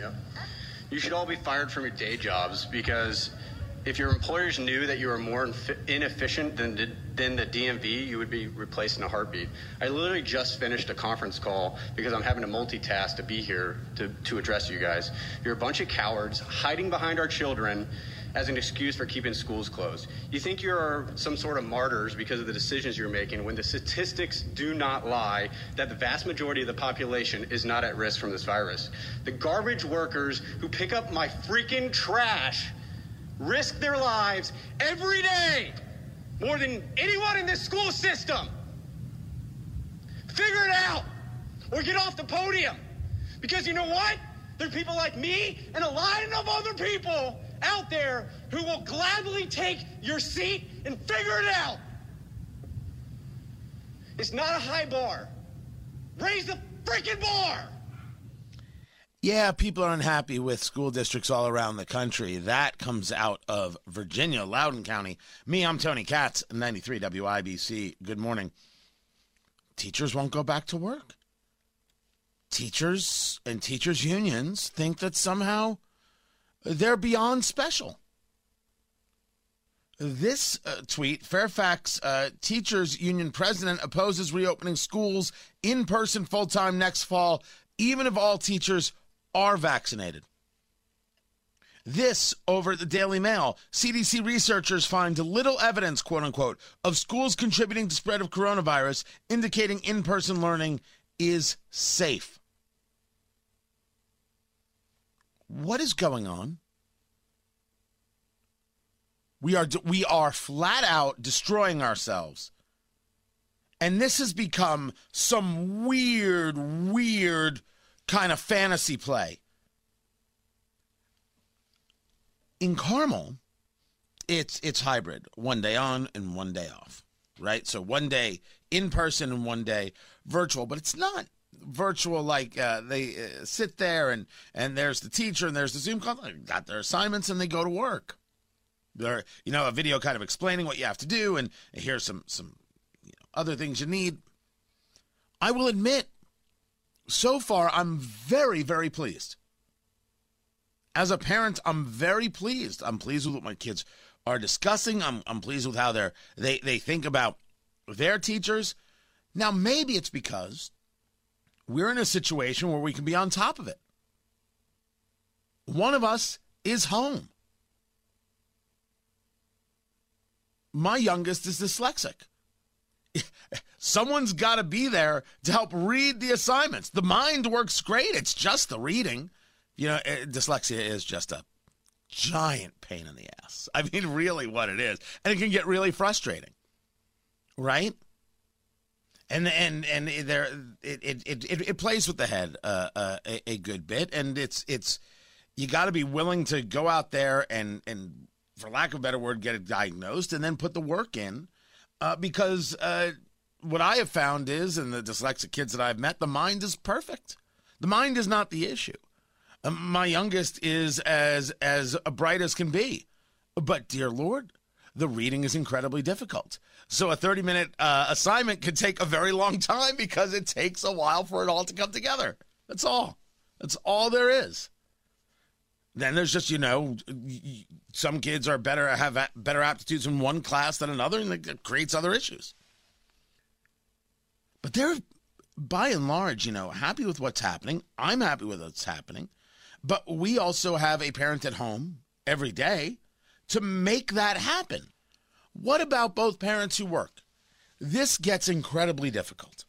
Yep. You should all be fired from your day jobs because if your employers knew that you were more inefficient than, than the DMV, you would be replaced in a heartbeat. I literally just finished a conference call because I'm having to multitask to be here to, to address you guys. You're a bunch of cowards hiding behind our children as an excuse for keeping schools closed. You think you're some sort of martyrs because of the decisions you're making when the statistics do not lie that the vast majority of the population is not at risk from this virus. The garbage workers who pick up my freaking trash risk their lives every day more than anyone in this school system. Figure it out or get off the podium. Because you know what? There are people like me and a line of other people out there who will gladly take your seat and figure it out. It's not a high bar. Raise the freaking bar. Yeah, people are unhappy with school districts all around the country. That comes out of Virginia, Loudoun County. Me, I'm Tony Katz, 93 WIBC. Good morning. Teachers won't go back to work. Teachers and teachers' unions think that somehow they're beyond special. This uh, tweet Fairfax uh, Teachers Union president opposes reopening schools in person full time next fall, even if all teachers are vaccinated. This over at the Daily Mail. CDC researchers find little evidence, quote unquote, of schools contributing to spread of coronavirus, indicating in person learning is safe. What is going on? We are we are flat out destroying ourselves. And this has become some weird weird kind of fantasy play. In Carmel, it's it's hybrid, one day on and one day off, right? So one day in person and one day virtual, but it's not virtual like uh, they uh, sit there and and there's the teacher and there's the zoom call got their assignments and they go to work. They're you know a video kind of explaining what you have to do and here's some some you know, other things you need. I will admit so far i'm very very pleased. As a parent i'm very pleased. I'm pleased with what my kids are discussing. I'm, I'm pleased with how they're they they think about their teachers. Now maybe it's because we're in a situation where we can be on top of it. One of us is home. My youngest is dyslexic. Someone's got to be there to help read the assignments. The mind works great. It's just the reading. You know, eh, dyslexia is just a giant pain in the ass. I mean, really, what it is. And it can get really frustrating, right? And and and there it it, it, it plays with the head uh, uh, a, a, good bit, and it's it's you got to be willing to go out there and and for lack of a better word, get it diagnosed and then put the work in, uh, because uh, what I have found is, and the dyslexic kids that I've met, the mind is perfect. The mind is not the issue. Um, my youngest is as as bright as can be, but dear Lord, the reading is incredibly difficult. So a 30 minute uh, assignment could take a very long time because it takes a while for it all to come together. That's all. That's all there is. Then there's just, you know, some kids are better, have better aptitudes in one class than another, and it creates other issues. But they're, by and large, you know, happy with what's happening. I'm happy with what's happening. But we also have a parent at home every day to make that happen. What about both parents who work? This gets incredibly difficult.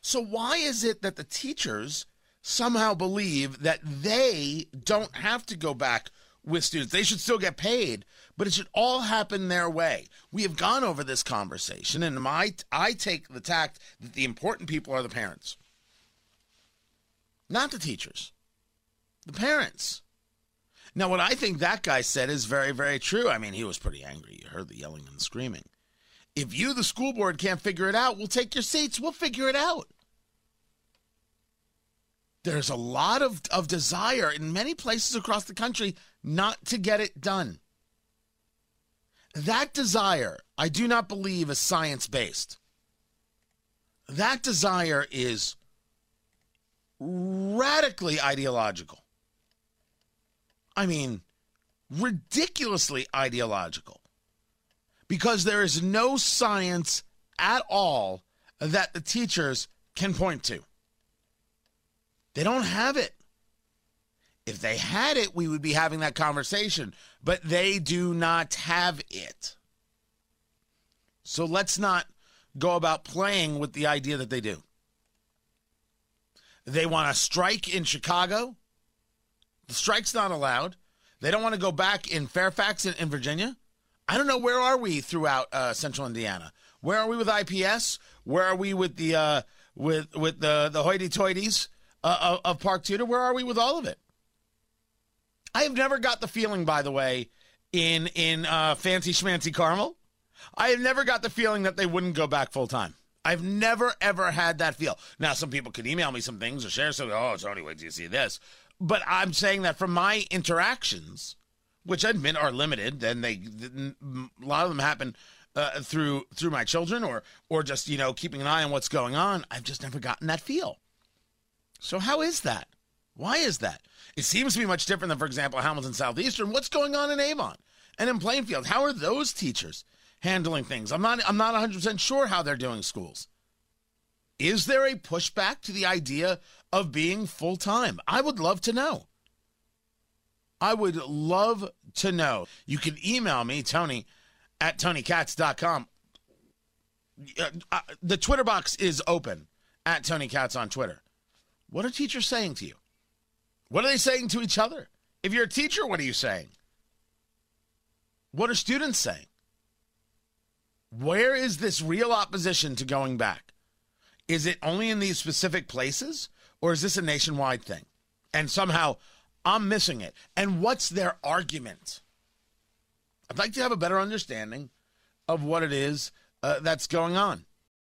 So, why is it that the teachers somehow believe that they don't have to go back with students? They should still get paid, but it should all happen their way. We have gone over this conversation, and my, I take the tact that the important people are the parents, not the teachers, the parents. Now, what I think that guy said is very, very true. I mean, he was pretty angry. You heard the yelling and screaming. If you, the school board, can't figure it out, we'll take your seats. We'll figure it out. There's a lot of, of desire in many places across the country not to get it done. That desire, I do not believe, is science based. That desire is radically ideological. I mean, ridiculously ideological because there is no science at all that the teachers can point to. They don't have it. If they had it, we would be having that conversation, but they do not have it. So let's not go about playing with the idea that they do. They want to strike in Chicago. The strike's not allowed. They don't want to go back in Fairfax in, in Virginia. I don't know where are we throughout uh, Central Indiana. Where are we with IPS? Where are we with the uh, with with the the hoity-toities uh, of, of Park Tudor? Where are we with all of it? I have never got the feeling, by the way, in in uh, Fancy Schmancy Carmel. I have never got the feeling that they wouldn't go back full time. I've never ever had that feel. Now, some people could email me some things or share something. Oh, Tony, wait till you see this. But I'm saying that from my interactions, which I admit are limited, and they a lot of them happen uh, through through my children or or just you know keeping an eye on what's going on. I've just never gotten that feel. So how is that? Why is that? It seems to be much different than, for example, Hamilton Southeastern. What's going on in Avon and in Plainfield? How are those teachers handling things? I'm not. I'm not 100 percent sure how they're doing schools. Is there a pushback to the idea of being full time? I would love to know. I would love to know. You can email me, Tony, at TonyKatz.com. Uh, uh, the Twitter box is open at Tony Katz on Twitter. What are teachers saying to you? What are they saying to each other? If you're a teacher, what are you saying? What are students saying? Where is this real opposition to going back? Is it only in these specific places, or is this a nationwide thing? And somehow I'm missing it. And what's their argument? I'd like to have a better understanding of what it is uh, that's going on.